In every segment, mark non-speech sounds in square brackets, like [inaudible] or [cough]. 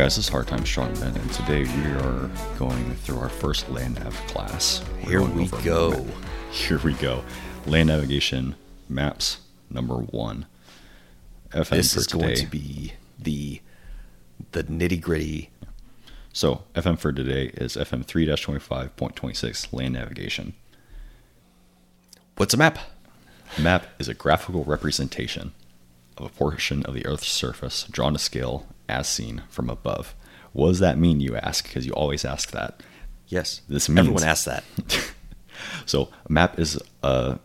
guys, this is Hard Time Strongman, and today we are going through our first land nav class. We're Here we go. map- Here we go. Land navigation maps number one. FM This is today. going to be the the nitty gritty. So FM for today is FM three twenty five point twenty six land navigation. What's a map? A Map is a graphical representation of a portion of the Earth's surface drawn to scale as seen from above. What does that mean, you ask? Because you always ask that. Yes, This means- everyone asks that. [laughs] So, a map is a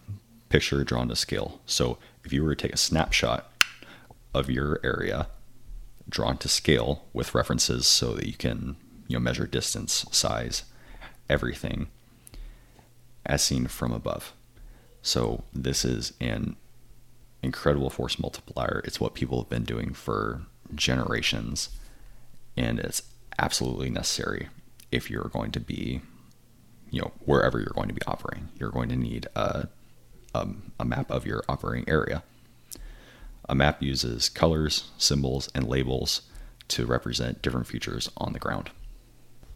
picture drawn to scale. So, if you were to take a snapshot of your area drawn to scale with references so that you can, you know, measure distance, size, everything as seen from above. So, this is an incredible force multiplier. It's what people have been doing for generations, and it's absolutely necessary if you're going to be you know wherever you're going to be operating. You're going to need a, um, a map of your operating area. A map uses colors symbols and labels to represent different features on the ground.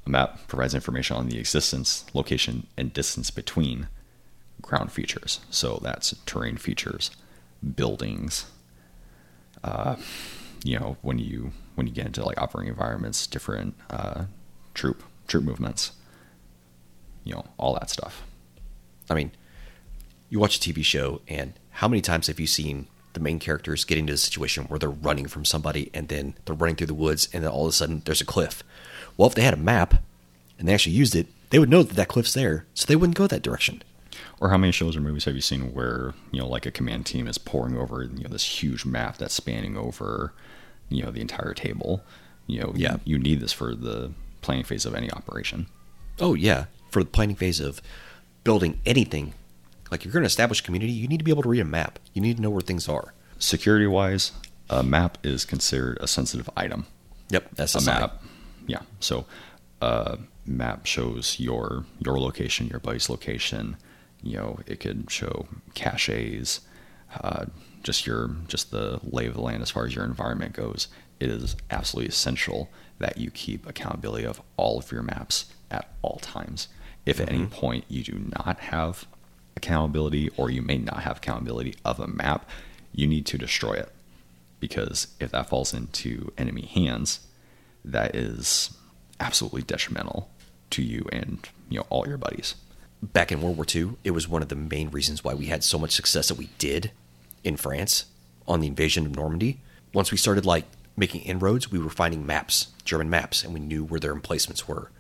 A map provides information on the existence location and distance between ground features. So that's terrain features buildings uh, you know when you when you get into like operating environments different uh, troop troop movements you know all that stuff I mean, you watch a TV show, and how many times have you seen the main characters get into a situation where they're running from somebody, and then they're running through the woods, and then all of a sudden there's a cliff? Well, if they had a map and they actually used it, they would know that that cliff's there, so they wouldn't go that direction. Or how many shows or movies have you seen where you know like a command team is poring over you know this huge map that's spanning over you know the entire table you know Yeah. you, you need this for the planning phase of any operation Oh yeah, for the planning phase of building anything, like if you're going to establish a community, you need to be able to read a map. You need to know where things are. security wise a map is considered a sensitive item Yep, that's a map. Yeah. So a map shows your your location, your buddy's location. You know, it could show caches, uh, just your just the lay of the land as far as your environment goes. It is absolutely essential that you keep accountability of all of your maps at all times. If at any point you do not have accountability or you may not have accountability of a map, you need to destroy it because if that falls into enemy hands, that is absolutely detrimental to you and you know all your buddies. Back in World War II, it was one of the main reasons why we had so much success that we did in France on the invasion of Normandy. Once we started like making inroads, we were finding maps, German maps, and we knew where their emplacements were.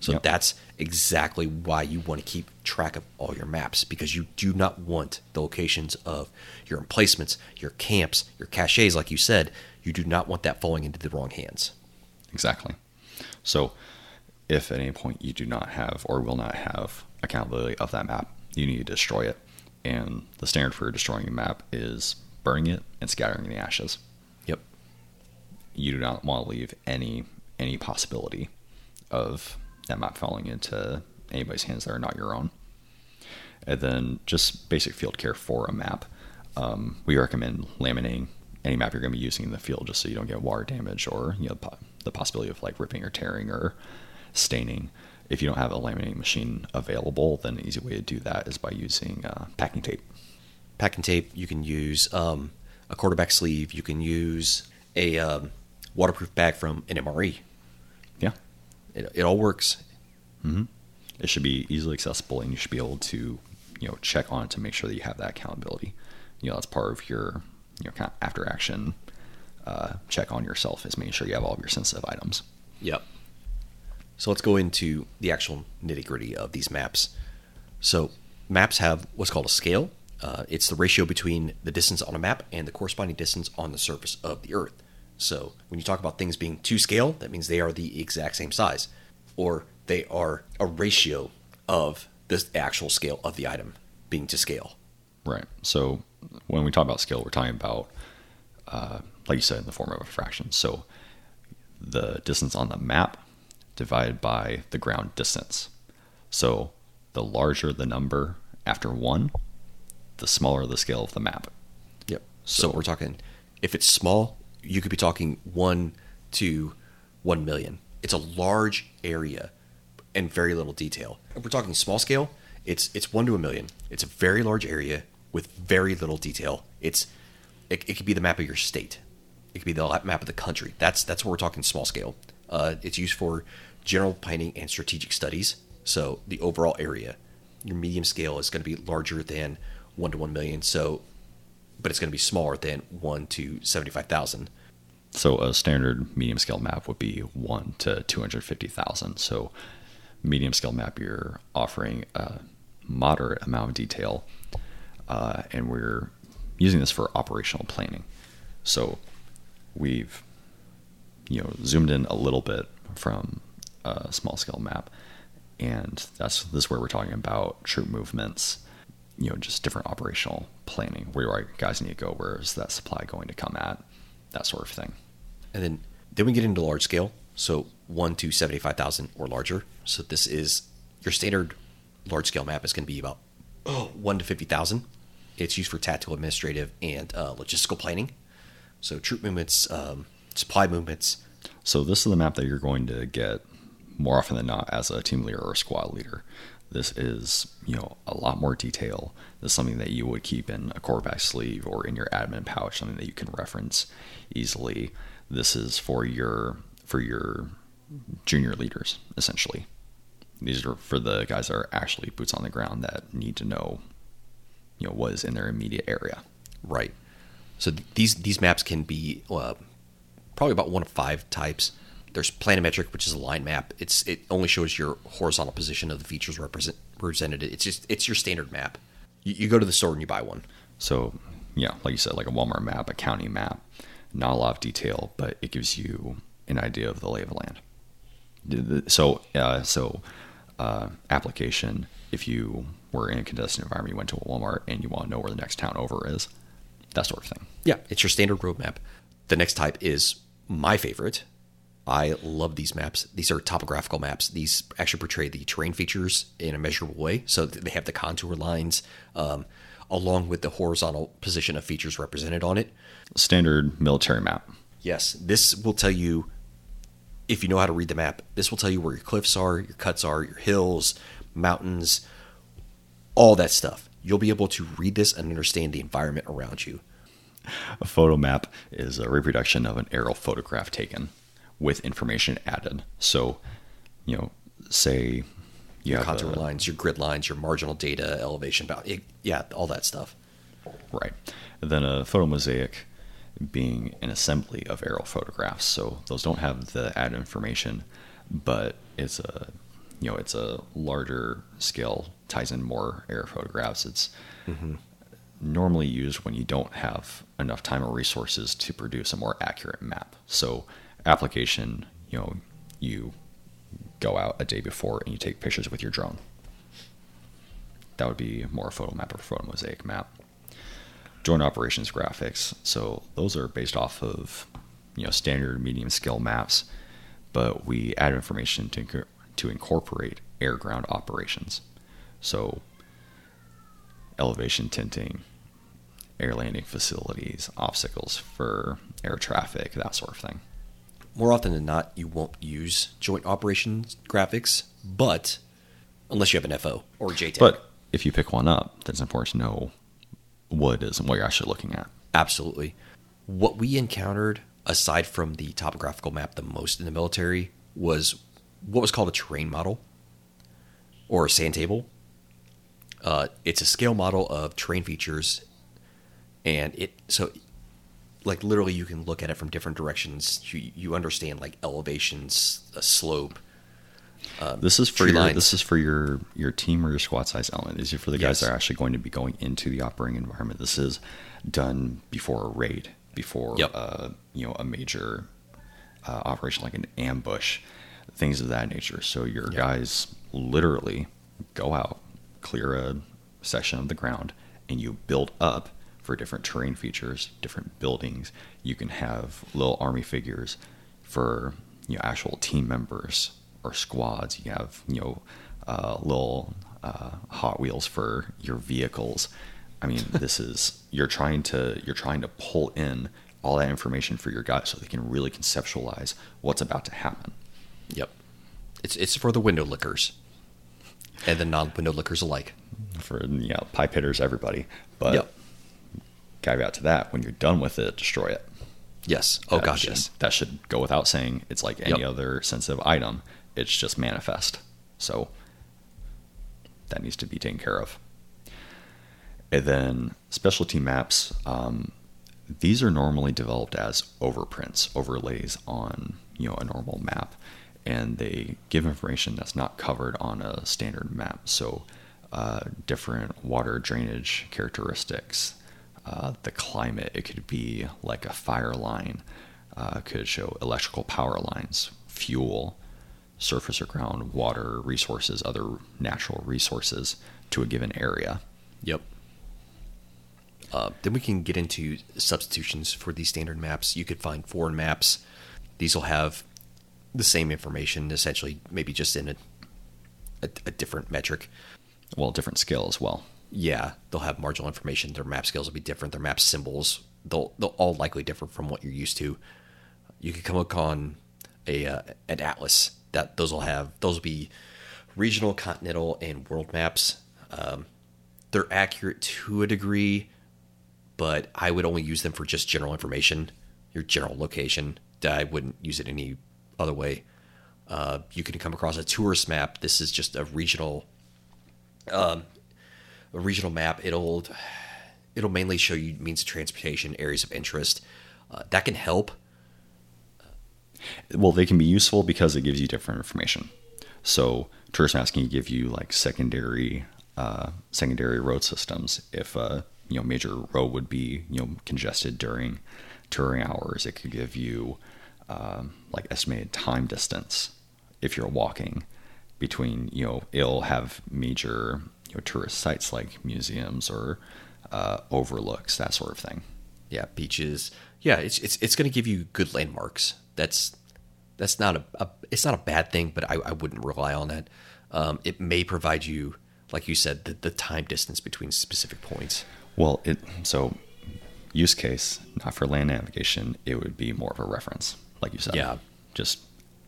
So Yep. that's exactly why you want to keep track of all your maps because you do not want the locations of your emplacements, your camps, your caches, like you said. You do not want that falling into the wrong hands. Exactly. So, if at any point you do not have or will not have accountability of that map, you need to destroy it. And the standard for destroying a map is burning it and scattering the ashes. Yep. You do not want to leave any any possibility of that map falling into anybody's hands that are not your own. And then just basic field care for a map. Um, we recommend laminating any map you're going to be using in the field just so you don't get water damage or you know po- the possibility of like ripping or tearing or staining. If you don't have a laminating machine available, then an easy way to do that is by using uh, packing tape. packing tape. You can use um, a quarterback sleeve. You can use a um, waterproof bag from an MRE. Yeah, It, it all works. it should be easily accessible and you should be able to you know check on it to make sure that you have that accountability you know that's part of your you know kind of after action uh, check on yourself is making sure you have all of your sensitive items Yep. So let's go into the actual nitty gritty of these maps. So maps have what's called a scale. Uh, it's the ratio between the distance on a map and the corresponding distance on the surface of the Earth. So when you talk about things being to scale, that means they are the exact same size, or they are a ratio of the actual scale of the item being to scale. right so when we talk about scale we're talking about uh, like you said in the form of a fraction so the distance on the map divided by the ground distance so the larger the number after one the smaller the scale of the map Yep. So, So- we're talking if it's small, you could be talking one to 1 million. It's a large area and very little detail. If we're talking small scale, it's it's 1 to a million. It's a very large area with very little detail. It's it, it could be the map of your state. It could be the map of the country. That's that's what we're talking small scale. Uh, it's used for general planning and strategic studies. So the overall area. Your medium scale is going to be larger than one to one million. So, but it's going to be smaller than one to seventy-five thousand. So a standard medium scale map would be one to two hundred fifty thousand. So medium scale map, you're offering a moderate amount of detail, uh, and we're using this for operational planning. So we've you know zoomed in a little bit from a small scale map, and that's this is where we're talking about troop movements. You know, just different operational planning. Where do our guys need to go? Where is that supply going to come at? That sort of thing. And then then we get into large scale. So one to seventy five thousand or larger. So this is your standard large scale map is going to be about oh, one to fifty thousand. It's used for tactical, administrative, and uh, logistical planning. So troop movements, um, supply movements. So this is the map that you're going to get more often than not as a team leader or a squad leader. This is, you know, a lot more detail. This is something that you would keep in a core back sleeve or in your admin pouch, something that you can reference easily. This is for your for your junior leaders, essentially. These are for the guys that are actually boots on the ground that need to know, you know, what is in their immediate area. Right. So th- these these maps can be uh, probably about one of five types. There's planimetric, which is a line map. It's it only shows your horizontal position of the features represent, represented. It's just it's your standard map. You, you go to the store and you buy one. So, yeah, like you said, like a Walmart map, a county map, not a lot of detail, but it gives you an idea of the lay of the land. So, uh, so uh, application. If you were in a contested environment, you went to a Walmart and you want to know where the next town over is, that sort of thing. Yeah, it's your standard roadmap. The next type is my favorite. I love these maps. These are topographical maps. These actually portray the terrain features in a measurable way. So they have the contour lines um, along with the horizontal position of features represented on it. Standard military map. Yes, this will tell you if you know how to read the map. This will tell you where your cliffs are, your cuts are, your hills, mountains, all that stuff. You'll be able to read this and understand the environment around you. A photo map is a reproduction of an aerial photograph taken with information added. So, you know, say you Your contour a- lines, your grid lines, your marginal data, elevation, bound, yeah, all that stuff. Right. And then a photo mosaic being an assembly of aerial photographs. So those don't have the added information, but it's a you know it's a larger scale, ties in more air photographs. It's mm-hmm. Normally used when you don't have enough time or resources to produce a more accurate map. So application, you know, you go out a day before and you take pictures with your drone. That would be more a photo map or photo mosaic map joint operations graphics. So those are based off of you know standard medium scale maps, but we add information to to incorporate air ground operations. So elevation tinting, air landing facilities, obstacles for air traffic, that sort of thing. More often than not, you won't use joint operations graphics, but unless you have an FO or JTAC. But if you pick one up, then it's important to know what it is and what you're actually looking at. Absolutely. What we encountered, aside from the topographical map, the most in the military was what was called a terrain model or a sand table. Uh, it's a scale model of terrain features, and it so like literally you can look at it from different directions. You, you understand like elevations, a slope. Um, This is for your, lines. this is for your your team or your squad size element. These are for the guys Yes. that are actually going to be going into the operating environment. This is done before a raid, before Yep. uh, you know a major uh, operation like an ambush, things of that nature. So your Yep. guys literally go out, clear a section of the ground, and you build up for different terrain features, different buildings. You can have little army figures for you know actual team members or squads. You have you know uh, little uh, Hot Wheels for your vehicles. I mean, [laughs] this is you're trying to you're trying to pull in all that information for your guys so they can really conceptualize what's about to happen. Yep. It's it's for the window lickers and then non-window lickers alike. For you know, pipe hitters, everybody. But Yep. caveat to that, when you're done with it, destroy it. Yes. Oh That gosh, should- yes. That should go without saying. It's like any Yep. other sensitive item. It's just manifest. So that needs to be taken care of. And then specialty maps. Um, these are normally developed as overprints, overlays on you know a normal map, and they give information that's not covered on a standard map. So uh, different water drainage characteristics, uh, the climate. It could be like a fire line. Uh, could show electrical power lines, fuel, surface or ground water resources, other natural resources to a given area. Yep. Uh, then we can get into substitutions for these standard maps. You could find foreign maps. These will have the same information, essentially, maybe just in a, a, a different metric. Well, different scale as well. Yeah, they'll have marginal information. Their map scales will be different. Their map symbols, they'll they'll all likely differ from what you're used to. You could come upon a uh, an atlas that those will have. Those will be regional, continental, and world maps. Um, they're accurate to a degree, but I would only use them for just general information, your general location. I wouldn't use it any other way. Uh, you can come across a tourist map. This is just a regional a regional map, it'll it'll mainly show you means of transportation, areas of interest. Uh, that can help. Well, they can be useful because it gives you different information. So tourist maps can give you like secondary uh, secondary road systems. If a you know major road would be you know congested during touring hours, it could give you um, like estimated time distance if you're walking between you know it'll have major you know tourist sites like museums or uh, overlooks that sort of thing. Yeah, beaches. Yeah, it's it's it's going to give you good landmarks. That's that's not a, a it's not a bad thing, but I, I wouldn't rely on that. Um, it may provide you, like you said, the, the time distance between specific points. Well, it so use case not for land navigation. It would be more of a reference, like you said. Yeah. just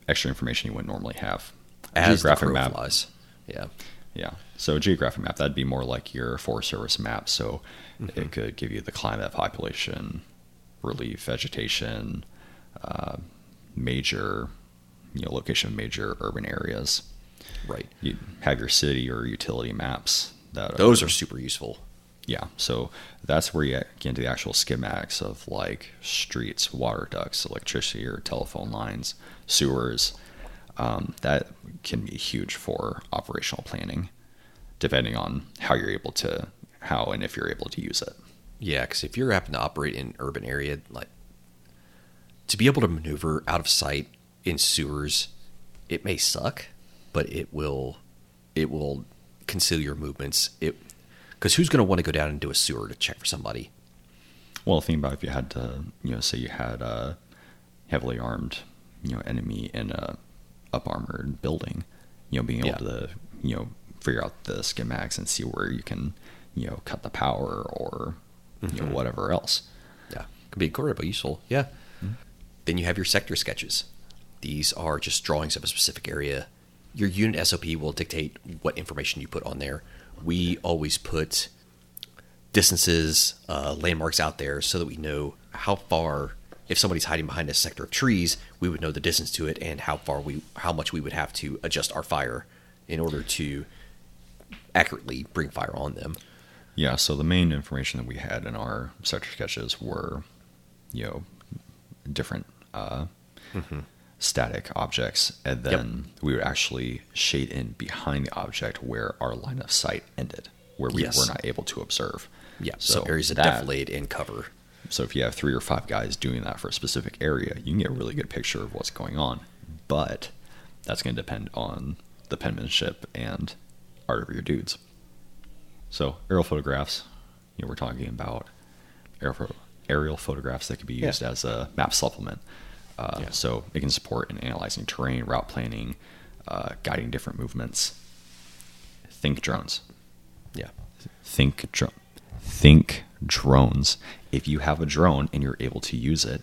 extra information you wouldn't normally have. As the crow flies. Yeah. Yeah. So a geographic map that'd be more like your Forest Service map. So Mm-hmm. it could give you the climate, population, relief, vegetation, uh, major, you know, location of major urban areas. Right. You have your city or utility maps. That Those are super useful. Yeah, so that's where you get into the actual schematics of like streets, water ducts, electricity or telephone lines, sewers. Um, that can be huge for operational planning, depending on how you're able to, how and if you're able to use it. Yeah, because if you're happen to operate in an urban area, like to be able to maneuver out of sight in sewers, it may suck, but it will it will conceal your movements. It because who's going to want to go down and do a sewer to check for somebody? Well, think about if you had to, you know, say you had a heavily armed, you know, enemy in a up armored building, you know, being able Yeah. to, you know, figure out the schematics and see where you can, you know, cut the power or, Mm-hmm. know, whatever else. Yeah, could be incredibly useful. Yeah. Then you have your sector sketches. These are just drawings of a specific area. Your unit SOP will dictate what information you put on there. We always put distances, uh, landmarks out there so that we know how far. If somebody's hiding behind a sector of trees, we would know the distance to it and how far we, how much we would have to adjust our fire in order to accurately bring fire on them. Yeah. So the main information that we had in our sector sketches were, you know, different uh, static objects, and Mm-hmm. Yep. then we would actually shade in behind the object where our line of sight ended, where we Yes. were not able to observe. Yeah, so areas of that- defilade in cover. So if you have three or five guys doing that for a specific area, you can get a really good picture of what's going on. But that's going to depend on the penmanship and art of your dudes. So aerial photographs, you know, we're talking about aerial, aerial photographs that could be Yeah. used as a map supplement. Uh, Yeah. So it can support in analyzing terrain, route planning, uh, guiding different movements. Think drones. Yeah. Think drone. think drones. If you have a drone and you're able to use it,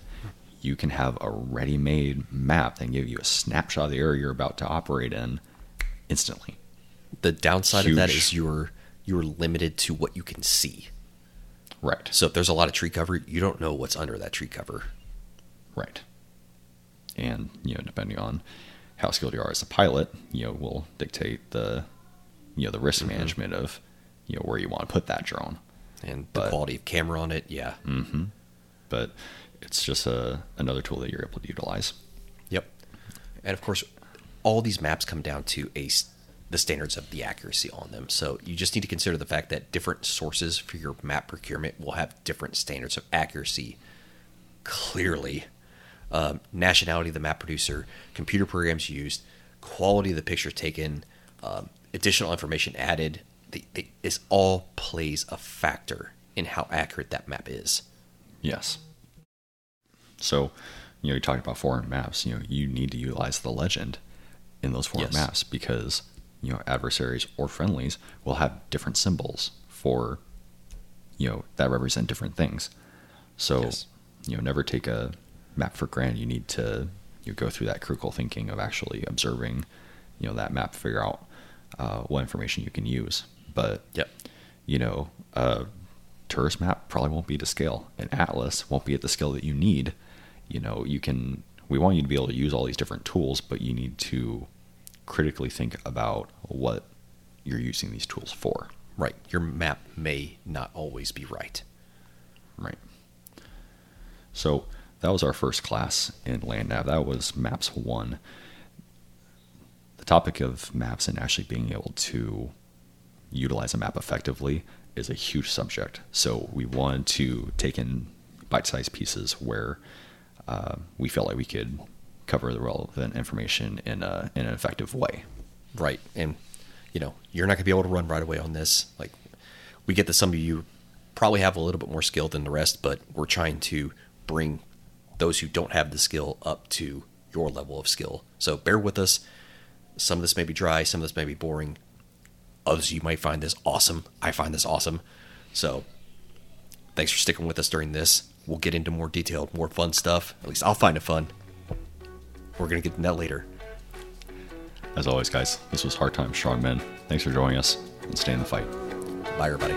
you can have a ready-made map that give you a snapshot of the area you're about to operate in instantly. The downside of that is you're you're limited to what you can see. Right. So if there's a lot of tree cover, you don't know what's under that tree cover. Right. And, you know, depending on how skilled you are as a pilot, you know, will dictate the you know, the risk mm-hmm. management of, you know, where you want to put that drone. And the But- quality of camera on it, yeah. Mm-hmm. But it's just a another tool that you're able to utilize. Yep. And of course, all these maps come down to a the standards of the accuracy on them. So you just need to consider the fact that different sources for your map procurement will have different standards of accuracy. Clearly, um, nationality of the map producer, computer programs used, quality of the picture taken, um, additional information added. The, the, this all plays a factor in how accurate that map is. Yes. So, you know, you talked about foreign maps. You know, you need to utilize the legend in those foreign Yes. maps because you know adversaries or friendlies will have different symbols for you know that represent different things. So, Yes. you know, never take a map for granted. You need to you go through that critical thinking of actually observing, you know, that map, figure out uh, what information you can use. But Yep. you know, a tourist map probably won't be to scale. An atlas won't be at the scale that you need. You know, you can. We want you to be able to use all these different tools, but you need to critically think about what you're using these tools for. Right. Your map may not always be right. Right. So that was our first class in land nav. That was maps one. The topic of maps and actually being able to utilize a map effectively is a huge subject. So we wanted to take in bite-sized pieces where uh, we felt like we could cover the relevant information in, a, in an effective way. Right. And, you know, you're not going to be able to run right away on this. Like, we get that some of you probably have a little bit more skill than the rest, but we're trying to bring those who don't have the skill up to your level of skill. So bear with us. Some of this may be dry, some of this may be boring. Others you might find this awesome. I find this awesome. So thanks for sticking with us during this. We'll get into more detailed, more fun stuff. At least I'll find it fun. We're going to get into that later. As always, guys, this was Hard Time Strong Men. Thanks for joining us and stay in the fight. Bye, everybody.